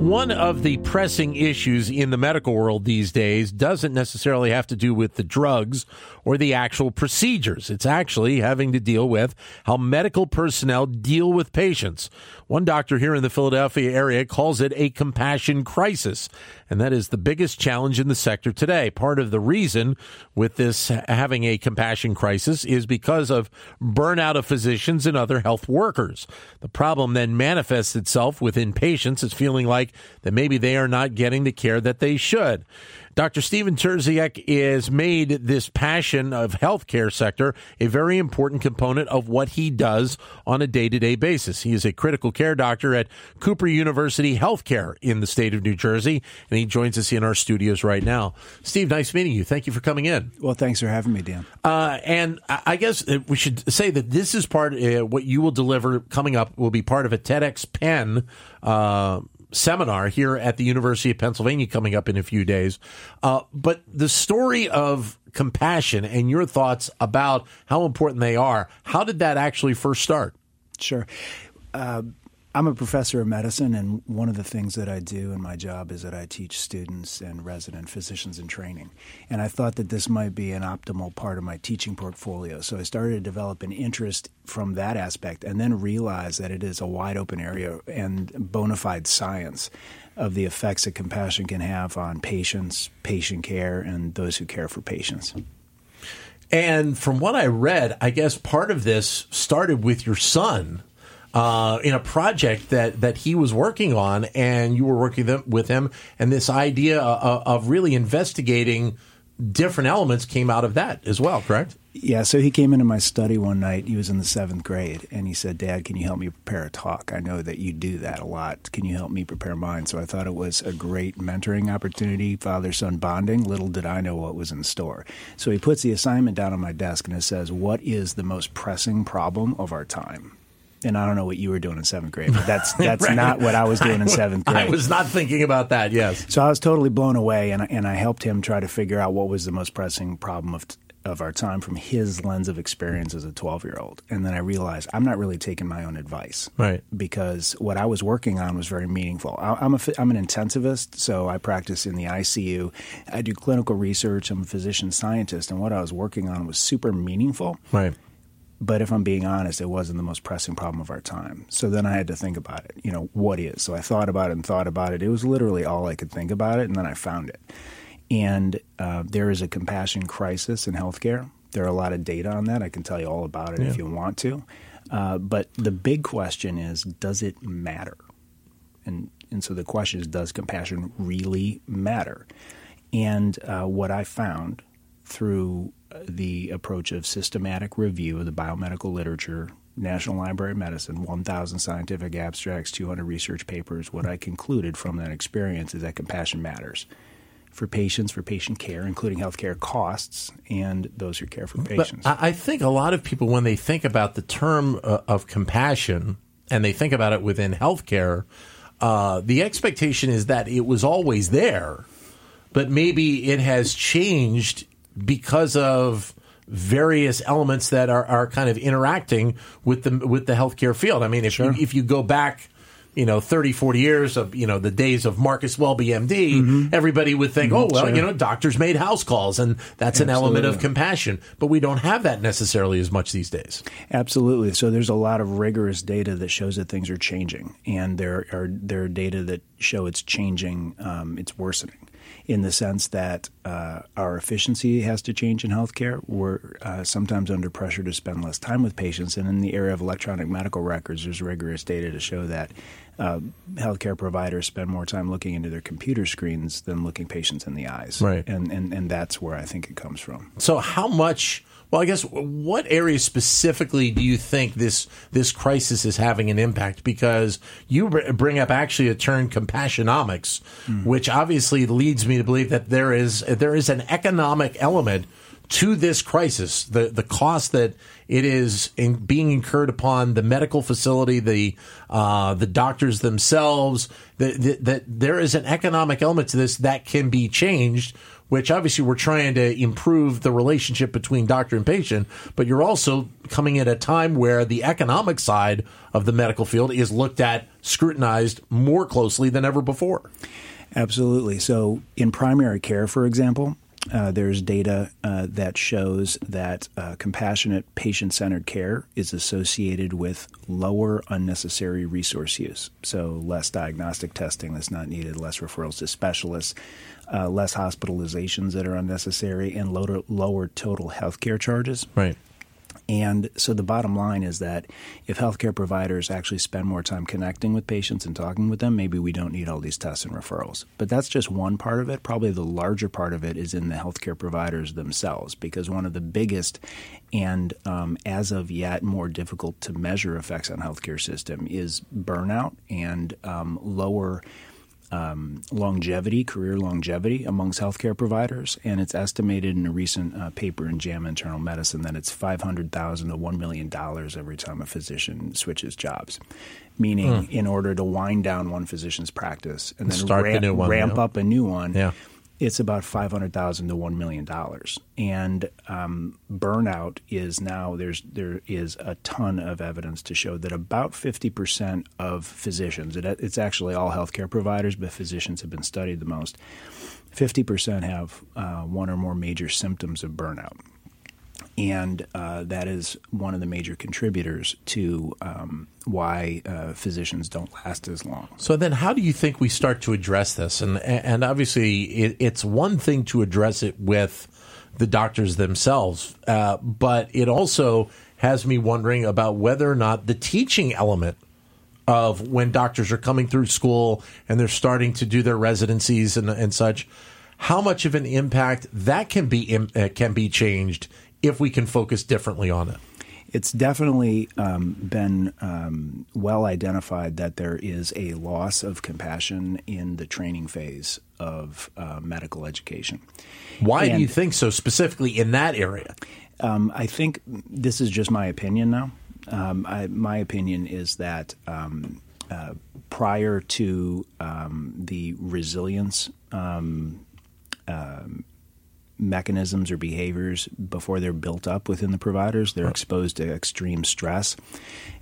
One of the pressing issues in the medical world these days doesn't necessarily have to do with the drugs or the actual procedures. It's actually having to deal with how medical personnel deal with patients. One doctor here in the Philadelphia area calls it a compassion crisis, and that is the biggest challenge in the sector today. Part of the reason with this having a compassion crisis is because of burnout of physicians and other health workers. The problem then manifests itself within patients as feeling like that maybe they are not getting the care that they should. Dr. Stephen Trzeciak is made this passion of healthcare sector a very important component of what he does on a day-to-day basis. He is a critical care doctor at Cooper University Healthcare in the state of New Jersey, and he joins us in our studios right now. Steve, nice meeting you. Thank you for coming in. Well, thanks for having me, Dan. Uh, and I guess we should say that this is part uh, what you will deliver coming up will be part of a TEDx Penn. Uh, seminar here at the University of Pennsylvania coming up in a few days. Uh, but the story of compassion and your thoughts about how important they are, how did that actually first start? Sure. Uh, I'm a professor of medicine, and one of the things that I do in my job is that I teach students and resident physicians in training. And I thought that this might be an optimal part of my teaching portfolio. So I started to develop an interest from that aspect and then realized that it is a wide open area and bona fide science of the effects that compassion can have on patients, patient care, and those who care for patients. And from what I read, I guess part of this started with your son uh, in a project that, that he was working on, and you were working with him, and this idea of, of really investigating different elements came out of that as well, correct? Yeah, so he came into my study one night. He was in the seventh grade, and he said, Dad, can you help me prepare a talk? I know that you do that a lot. Can you help me prepare mine? So I thought it was a great mentoring opportunity, father son bonding. Little did I know what was in store. So he puts the assignment down on my desk, and it says, What is the most pressing problem of our time? And I don't know what you were doing in seventh grade, but that's that's right. not what I was doing in seventh grade. I was not thinking about that. Yes. So I was totally blown away, and and I helped him try to figure out what was the most pressing problem of of our time from his lens of experience as a 12 year old. And then I realized I'm not really taking my own advice. Right. Because what I was working on was very meaningful. I, am a, I'm an intensivist, so I practice in the ICU. I do clinical research. I'm a physician scientist. And what I was working on was super meaningful. Right. But if I'm being honest, it wasn't the most pressing problem of our time. So then I had to think about it. You know, what is? So I thought about it and thought about it. It was literally all I could think about it, and then I found it. And uh, there is a compassion crisis in healthcare. There are a lot of data on that. I can tell you all about it yeah. if you want to. Uh, but the big question is, does it matter? And and so the question is, does compassion really matter? And uh, what I found through the approach of systematic review of the biomedical literature, National Library of Medicine, 1,000 scientific abstracts, 200 research papers. What I concluded from that experience is that compassion matters for patients, for patient care, including healthcare costs, and those who care for patients. But I think a lot of people, when they think about the term uh, of compassion and they think about it within healthcare, uh, the expectation is that it was always there, but maybe it has changed because of various elements that are, are kind of interacting with the with the healthcare field. I mean, if sure. you, if you go back, you know, 30, 40 years of, you know, the days of Marcus Welby MD, mm-hmm. everybody would think, mm-hmm. oh, well, sure. you know, doctors made house calls and that's Absolutely. an element of compassion. But we don't have that necessarily as much these days. Absolutely. So there's a lot of rigorous data that shows that things are changing. And there are, there are data that show it's changing, um, it's worsening in the sense that uh, our efficiency has to change in healthcare. We're uh, sometimes under pressure to spend less time with patients. And in the area of electronic medical records, there's rigorous data to show that uh, healthcare providers spend more time looking into their computer screens than looking patients in the eyes. Right. And, and, and that's where I think it comes from. So, how much well, I guess what areas specifically do you think this this crisis is having an impact? Because you bring up actually a term compassionomics, mm. which obviously leads me to believe that there is there is an economic element to this crisis. The the cost that it is in being incurred upon the medical facility, the uh, the doctors themselves. That, there is an economic element to this that can be changed which obviously we're trying to improve the relationship between doctor and patient, but you're also coming at a time where the economic side of the medical field is looked at, scrutinized more closely than ever before. Absolutely. So, in primary care, for example, uh, there's data uh, that shows that uh, compassionate patient centered care is associated with lower unnecessary resource use. So, less diagnostic testing that's not needed, less referrals to specialists, uh, less hospitalizations that are unnecessary, and lower, lower total healthcare charges. Right. And so the bottom line is that if healthcare providers actually spend more time connecting with patients and talking with them, maybe we don't need all these tests and referrals. But that's just one part of it. Probably the larger part of it is in the healthcare providers themselves, because one of the biggest and um, as of yet more difficult to measure effects on healthcare system is burnout and um, lower um, longevity, career longevity amongst healthcare providers, and it's estimated in a recent uh, paper in JAMA Internal Medicine that it's five hundred thousand to one million dollars every time a physician switches jobs. Meaning, mm. in order to wind down one physician's practice and then Start ramp, the one, ramp yeah. up a new one, yeah it's about five hundred thousand to one million dollars. And um, burnout is now there's there is a ton of evidence to show that about fifty percent of physicians, it, it's actually all healthcare providers, but physicians have been studied the most. Fifty percent have uh, one or more major symptoms of burnout and uh, that is one of the major contributors to um, why uh, physicians don't last as long. So then, how do you think we start to address this? And and obviously, it, it's one thing to address it with the doctors themselves, uh, but it also has me wondering about whether or not the teaching element of when doctors are coming through school and they're starting to do their residencies and, and such, how much of an impact that can be uh, can be changed if we can focus differently on it? It's definitely um, been um, well identified that there is a loss of compassion in the training phase of uh, medical education. Why and, do you think so, specifically in that area? Um, I think this is just my opinion now. Um, I, my opinion is that um, uh, prior to um, the resilience um, mechanisms or behaviors before they're built up within the providers. They're exposed to extreme stress,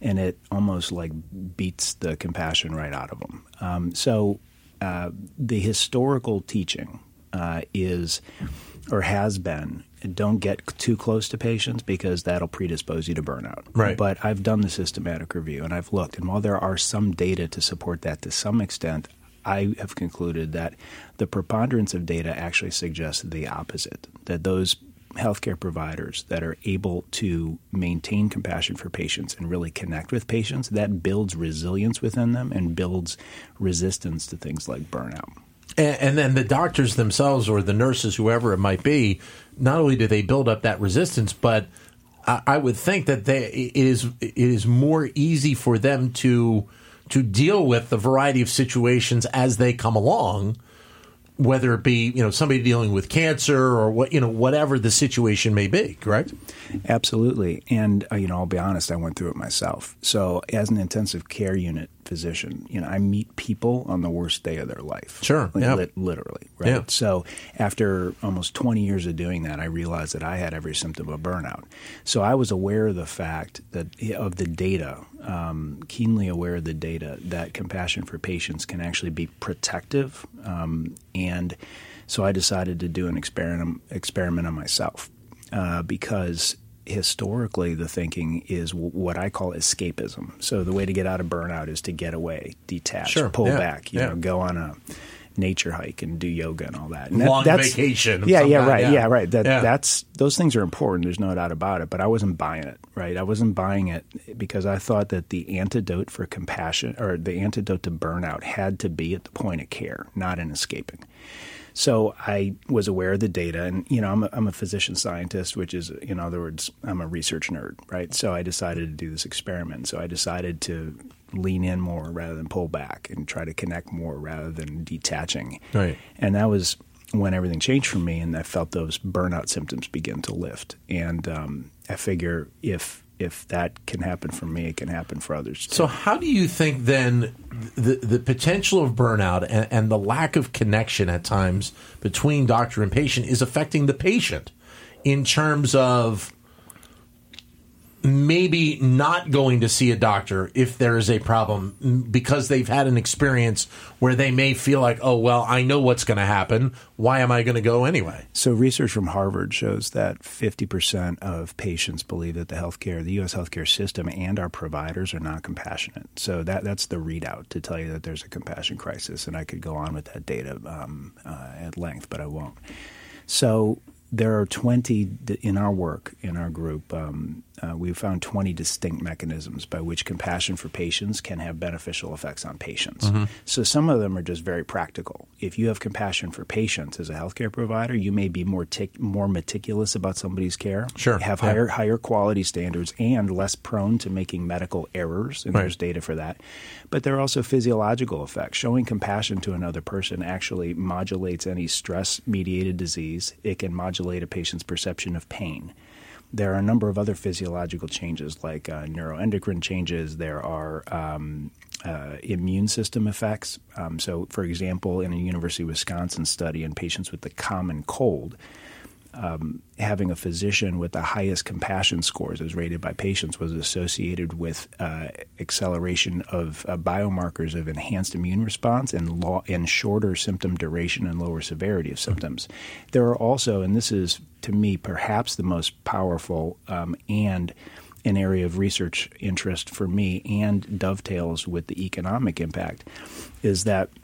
and it almost like beats the compassion right out of them. Um, so, uh, the historical teaching uh, is or has been don't get too close to patients because that'll predispose you to burnout. Right. But I've done the systematic review and I've looked, and while there are some data to support that to some extent, I have concluded that the preponderance of data actually suggests the opposite that those healthcare providers that are able to maintain compassion for patients and really connect with patients, that builds resilience within them and builds resistance to things like burnout. And, and then the doctors themselves or the nurses, whoever it might be, not only do they build up that resistance, but I, I would think that they, it is it is more easy for them to to deal with the variety of situations as they come along whether it be you know somebody dealing with cancer or what you know whatever the situation may be correct? Absolutely. And uh, you know I'll be honest I went through it myself. So as an intensive care unit physician you know I meet people on the worst day of their life sure like, yeah. li- literally right yeah. so after almost 20 years of doing that I realized that I had every symptom of burnout so I was aware of the fact that of the data um, keenly aware of the data that compassion for patients can actually be protective. Um, and so I decided to do an experiment, experiment on myself uh, because historically the thinking is w- what I call escapism. So the way to get out of burnout is to get away, detach, sure. pull yeah. back, you yeah. know, go on a nature hike and do yoga and all that. And Long that, vacation. Yeah, yeah, right. Yeah. yeah, right. That that's those things are important. There's no doubt about it. But I wasn't buying it. Right. I wasn't buying it because I thought that the antidote for compassion or the antidote to burnout had to be at the point of care, not in escaping. So I was aware of the data, and you know, I'm a, I'm a physician scientist, which is, in other words, I'm a research nerd, right? So I decided to do this experiment. So I decided to lean in more rather than pull back, and try to connect more rather than detaching. Right. And that was when everything changed for me, and I felt those burnout symptoms begin to lift. And um, I figure if if that can happen for me, it can happen for others. Too. So, how do you think then the the potential of burnout and, and the lack of connection at times between doctor and patient is affecting the patient in terms of maybe not going to see a doctor if there is a problem because they've had an experience where they may feel like, oh, well, I know what's going to happen. Why am I going to go anyway? So, research from Harvard shows that 50% of patients believe that the healthcare, the U.S. healthcare system, and our providers are not compassionate. So, that, that's the readout to tell you that there's a compassion crisis. And I could go on with that data um, uh, at length, but I won't. So, there are 20 in our work in our group um, uh, we found 20 distinct mechanisms by which compassion for patients can have beneficial effects on patients mm-hmm. so some of them are just very practical if you have compassion for patients as a healthcare provider you may be more tic- more meticulous about somebody's care sure have yeah. higher higher quality standards and less prone to making medical errors and right. there's data for that but there are also physiological effects showing compassion to another person actually modulates any stress mediated disease it can modulate modulate a patient's perception of pain. There are a number of other physiological changes like uh, neuroendocrine changes. There are um, uh, immune system effects. Um, so, for example, in a University of Wisconsin study in patients with the common cold, um, having a physician with the highest compassion scores as rated by patients was associated with uh, acceleration of uh, biomarkers of enhanced immune response and, law, and shorter symptom duration and lower severity of symptoms. There are also, and this is to me perhaps the most powerful um, and an area of research interest for me and dovetails with the economic impact, is that –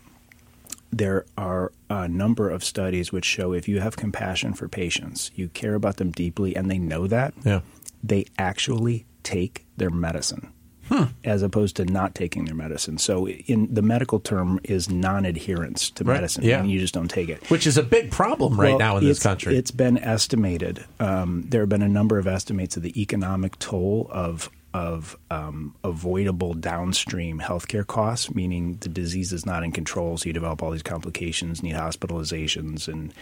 there are a number of studies which show if you have compassion for patients, you care about them deeply, and they know that, yeah. they actually take their medicine. Hmm. As opposed to not taking their medicine, so in the medical term is non-adherence to right. medicine, yeah. and you just don't take it, which is a big problem right well, now in this country. It's been estimated. Um, there have been a number of estimates of the economic toll of of um, avoidable downstream healthcare costs, meaning the disease is not in control, so you develop all these complications, need hospitalizations, and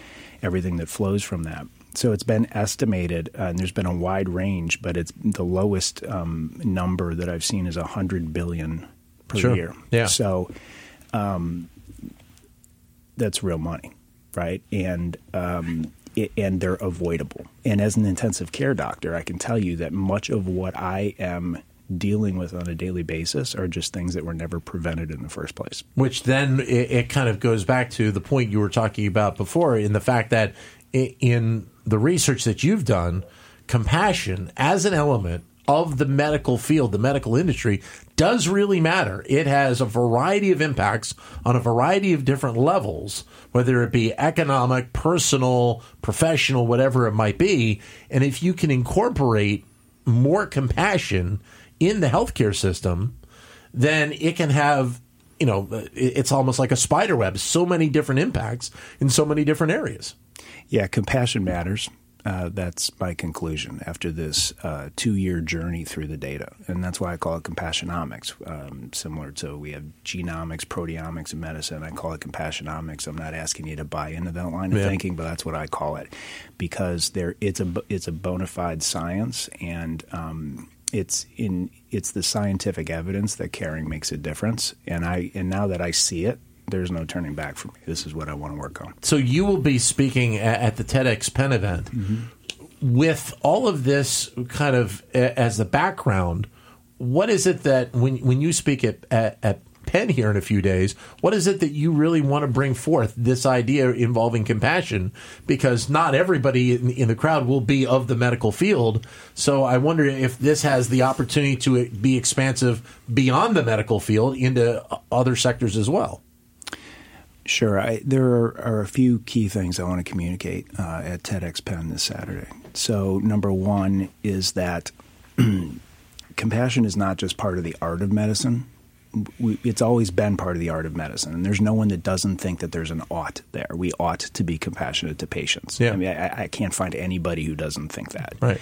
everything that flows from that. So it's been estimated, uh, and there's been a wide range, but it's the lowest um, number that I've seen is a hundred billion per sure. year. Yeah. So um, that's real money, right? And um, and they're avoidable. And as an intensive care doctor, I can tell you that much of what I am dealing with on a daily basis are just things that were never prevented in the first place. Which then it, it kind of goes back to the point you were talking about before in the fact that in the research that you've done, compassion as an element of the medical field, the medical industry, does really matter. It has a variety of impacts on a variety of different levels, whether it be economic, personal, professional, whatever it might be. And if you can incorporate more compassion in the healthcare system, then it can have, you know, it's almost like a spider web, so many different impacts in so many different areas. Yeah, compassion matters. Uh, that's my conclusion after this uh, two year journey through the data. And that's why I call it compassionomics, um, similar to we have genomics, proteomics and medicine. I call it compassionomics. I'm not asking you to buy into that line of yeah. thinking, but that's what I call it because there it's a, it's a bona fide science and um, it's in it's the scientific evidence that caring makes a difference and I and now that I see it there's no turning back for me. This is what I want to work on. So you will be speaking at the TEDx Penn event mm-hmm. with all of this kind of as the background. What is it that when when you speak at, at, at Penn here in a few days, what is it that you really want to bring forth this idea involving compassion? Because not everybody in, in, the crowd will be of the medical field. So I wonder if this has the opportunity to be expansive beyond the medical field into other sectors as well. Sure. I, there are, are, a few key things I want to communicate uh, at TEDx Penn this Saturday. So, number one is that compassion is not just part of the art of medicine. We, it's always been part of the art of medicine, and there's no one that doesn't think that there's an ought there. We ought to be compassionate to patients. Yeah. I mean, I, I can't find anybody who doesn't think that. Right.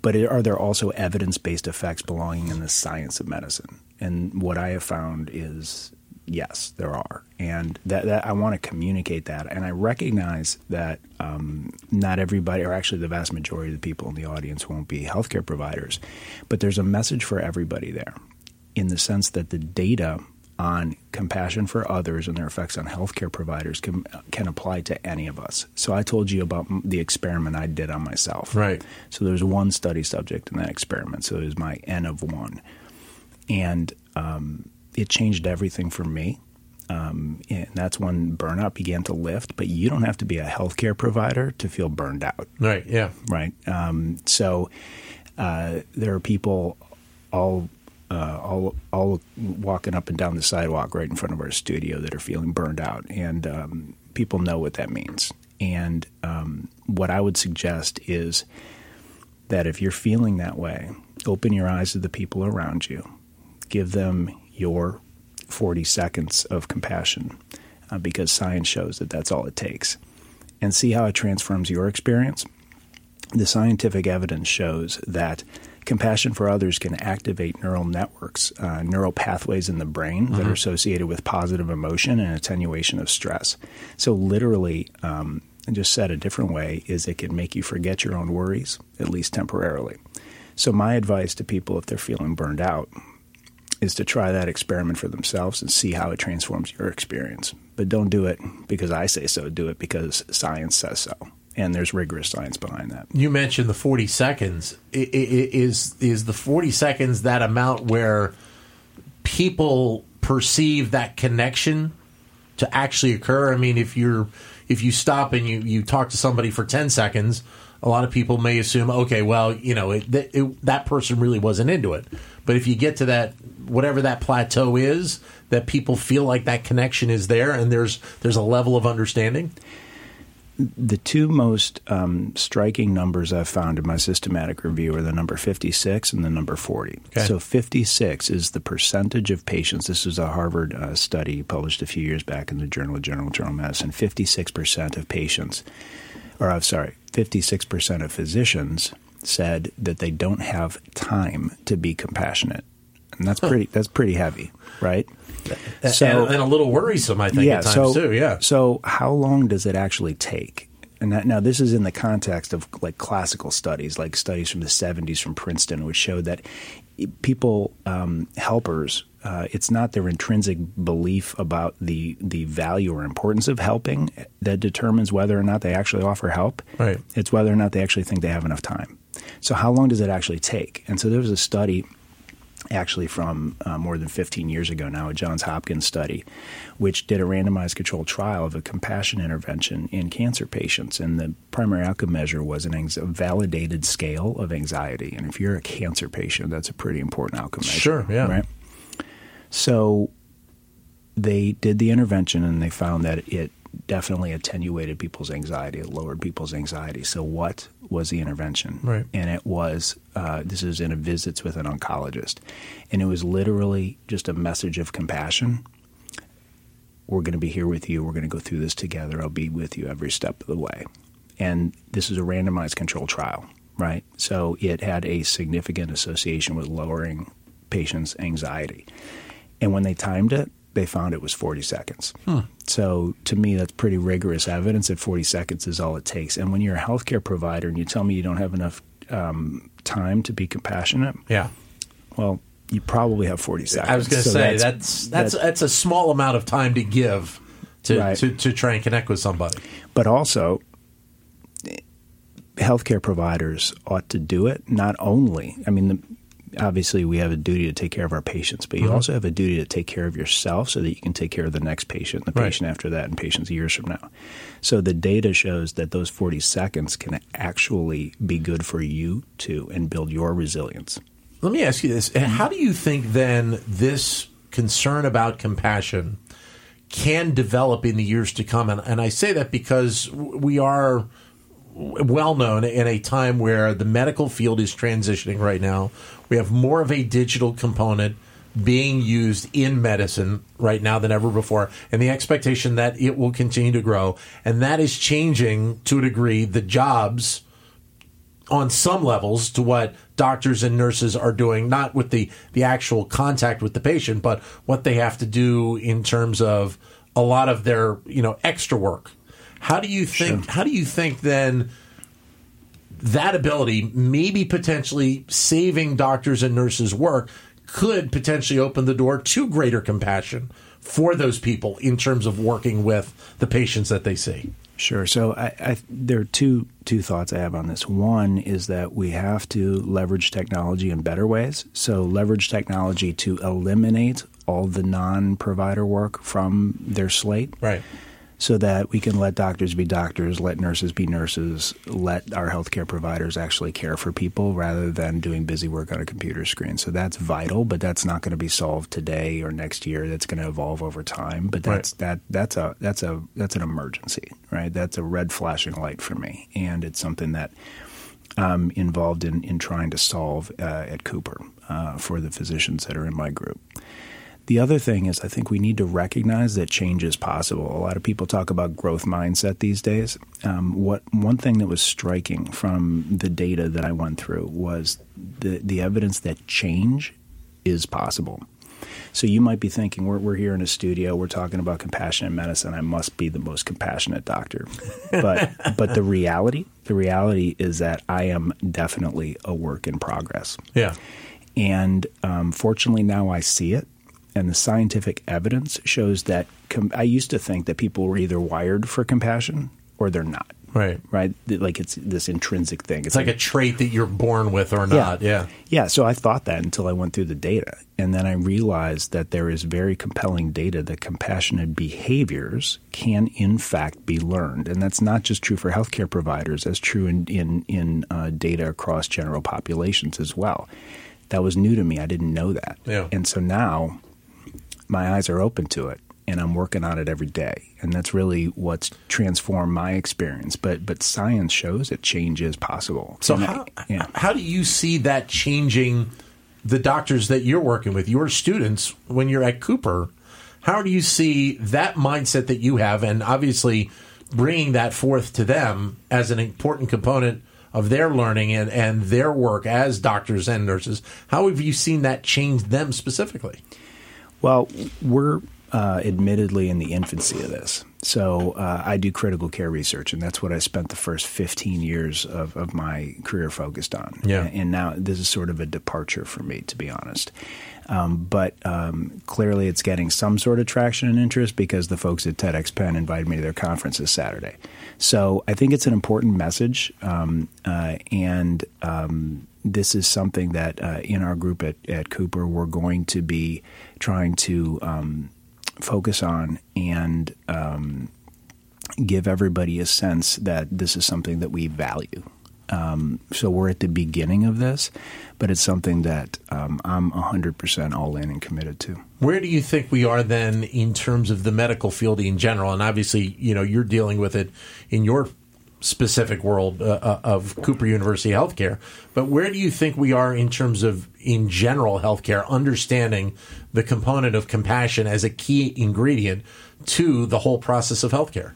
But are there also evidence based effects belonging in the science of medicine? And what I have found is yes, there are, and that, that I want to communicate that, and I recognize that um, not everybody, or actually the vast majority of the people in the audience, won't be healthcare providers, but there's a message for everybody there, in the sense that the data on compassion for others and their effects on healthcare providers can can apply to any of us. So I told you about the experiment I did on myself. Right. So there's one study subject in that experiment. So it was my n of one, and um, it changed everything for me. Um, and that's when burnout began to lift. But you don't have to be a healthcare provider to feel burned out. Right. Yeah. Right. Um, so uh, there are people all. Uh, all, all walking up and down the sidewalk right in front of our studio that are feeling burned out, and um, people know what that means. And um, what I would suggest is that if you're feeling that way, open your eyes to the people around you, give them your 40 seconds of compassion uh, because science shows that that's all it takes. And see how it transforms your experience. The scientific evidence shows that compassion for others can activate neural networks, uh, neural pathways in the brain mm-hmm. that are associated with positive emotion and attenuation of stress. So, literally, um, and just said a different way, is it can make you forget your own worries, at least temporarily. So, my advice to people if they're feeling burned out is to try that experiment for themselves and see how it transforms your experience. But don't do it because I say so, do it because science says so. And there's rigorous science behind that. You mentioned the 40 seconds. Is is the 40 seconds that amount where people perceive that connection to actually occur? I mean, if you're if you stop and you, you talk to somebody for 10 seconds, a lot of people may assume, okay, well, you know, it, it, that person really wasn't into it. But if you get to that whatever that plateau is, that people feel like that connection is there, and there's there's a level of understanding. The two most um, striking numbers I've found in my systematic review are the number 56 and the number 40. Okay. So 56 is the percentage of patients. This was a Harvard uh, study published a few years back in the Journal of General Internal Medicine. 56% of patients, or I'm sorry, 56% of physicians said that they don't have time to be compassionate and that's pretty that's pretty heavy, right? So and, and a little worrisome, I think, yeah, at times so, too. Yeah. So how long does it actually take? And that, now this is in the context of like classical studies, like studies from the '70s from Princeton, which showed that people um, helpers. Uh, it's not their intrinsic belief about the the value or importance of helping that determines whether or not they actually offer help. Right. It's whether or not they actually think they have enough time. So how long does it actually take? And so there was a study actually from uh, more than 15 years ago now, a Johns Hopkins study, which did a randomized controlled trial of a compassion intervention in cancer patients. And the primary outcome measure was an a validated scale of anxiety. And if you're a cancer patient, that's a pretty important outcome measure. Sure, yeah. Right? So they did the intervention and they found that it definitely attenuated people's anxiety. It lowered people's anxiety. So, what was the intervention? Right. And it was uh, this is in a visits with an oncologist, and it was literally just a message of compassion. We're going to be here with you. We're going to go through this together. I'll be with you every step of the way. And this is a randomized control trial, right? So it had a significant association with lowering patients' anxiety. And when they timed it, they found it was 40 seconds. Hmm. So to me, that's pretty rigorous evidence that 40 seconds is all it takes. And when you're a healthcare provider and you tell me you don't have enough um, time to be compassionate, yeah, well, you probably have 40 seconds. I was going to so say that's that's, that's that's a small amount of time to give to, right. to to try and connect with somebody. But also, healthcare providers ought to do it. Not only, I mean, the, obviously we have a duty to take care of our patients, but you mm-hmm. also have a duty to take care of yourself so that you can take care of the next patient, the right. patient after that, and patients years from now. So the data shows that those 40 seconds can actually be good for you too and build your resilience. Let me ask you this. How do you think then this concern about compassion can develop in the years to come? And, and I say that because we are – well known in a time where the medical field is transitioning right now. We have more of a digital component being used in medicine right now than ever before, and the expectation that it will continue to grow. And that is changing to a degree the jobs on some levels to what doctors and nurses are doing, not with the, the actual contact with the patient, but what they have to do in terms of a lot of their, you know, extra work. How do you think, sure. how do you think then that ability, maybe potentially saving doctors and nurses work, could potentially open the door to greater compassion for those people in terms of working with the patients that they see? Sure. So I, I, there are two two thoughts I have on this. One is that we have to leverage technology in better ways. So leverage technology to eliminate all the non-provider work from their slate. Right so that we can let doctors be doctors, let nurses be nurses, let our healthcare providers actually care for people rather than doing busy work on a computer screen. So that's vital, but that's not going to be solved today or next year. That's going to evolve over time. But that's right. that that's a that's a that's an emergency, right? That's a red flashing light for me, and it's something that I'm involved in in trying to solve uh, at Cooper uh, for the physicians that are in my group. The other thing is, I think we need to recognize that change is possible. A lot of people talk about growth mindset these days. Um, what one thing that was striking from the data that I went through was the the evidence that change is possible. So you might be thinking, we're, we're here in a studio, we're talking about compassionate medicine. I must be the most compassionate doctor. But but the reality, the reality is that I am definitely a work in progress. Yeah. And um, fortunately, now I see it and the scientific evidence shows that com- I used to think that people were either wired for compassion or they're not. Right. Right. Like it's this intrinsic thing. It's, it's like, like, a trait that you're born with or not. Yeah. yeah. Yeah. So I thought that until I went through the data. And then I realized that there is very compelling data that compassionate behaviors can, in fact, be learned. And that's not just true for healthcare providers, that's true in, in, in uh, data across general populations as well. That was new to me. I didn't know that. Yeah. And so now my eyes are open to it and I'm working on it every day. And that's really what's transformed my experience. But but science shows that change is possible. So how, I, yeah. how do you see that changing the doctors that you're working with, your students when you're at Cooper? How do you see that mindset that you have and obviously bringing that forth to them as an important component of their learning and, and their work as doctors and nurses? How have you seen that change them specifically? Well, we're uh, admittedly in the infancy of this. So uh, I do critical care research, and that's what I spent the first 15 years of, of my career focused on. Yeah. And, and, now this is sort of a departure for me, to be honest. Um, but um, clearly, it's getting some sort of traction and interest because the folks at TEDxPenn invited me to their conference this Saturday. So I think it's an important message, um, uh, and um, this is something that uh, in our group at, at Cooper we're going to be trying to um, focus on and um, give everybody a sense that this is something that we value. Um, so we're at the beginning of this, but it's something that um, I'm 100% all in and committed to. Where do you think we are then in terms of the medical field in general? And obviously, you know, you're dealing with it in your specific world uh, uh, of Cooper University healthcare. But where do you think we are in terms of, in general, healthcare, understanding the component of compassion as a key ingredient to the whole process of healthcare?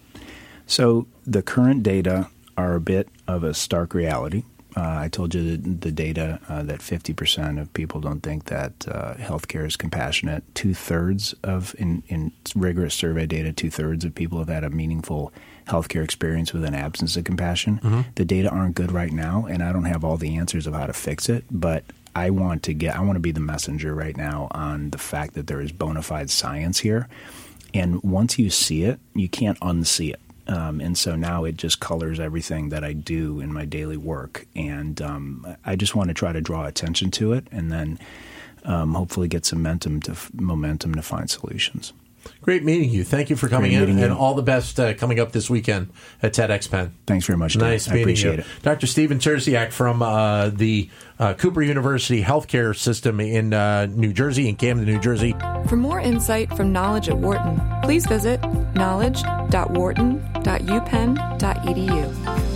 So the current data are a bit of a stark reality. Uh, I told you the, the data uh, that 50% of people don't think that uh, healthcare is compassionate. Two thirds of, in, in rigorous survey data, two thirds of people have had a meaningful healthcare experience with an absence of compassion. Mm-hmm. The data aren't good right now, and I don't have all the answers of how to fix it, but I want to get I want to be the messenger right now on the fact that there is bona fide science here. And once you see it, you can't unsee it. Um, and so now it just colors everything that I do in my daily work. And um, I just want to try to draw attention to it and then um, hopefully get some momentum to, momentum to find solutions. Great meeting you. Thank you for coming Great in, and all the best uh, coming up this weekend at TEDxPenn. Thanks very much. Nice meeting appreciate you. it. Dr. Stephen Trzeciak from uh, the uh, Cooper University Healthcare System in uh, New Jersey, in Camden, New Jersey. For more insight from Knowledge at Wharton, please visit knowledge.wharton.upenn.edu.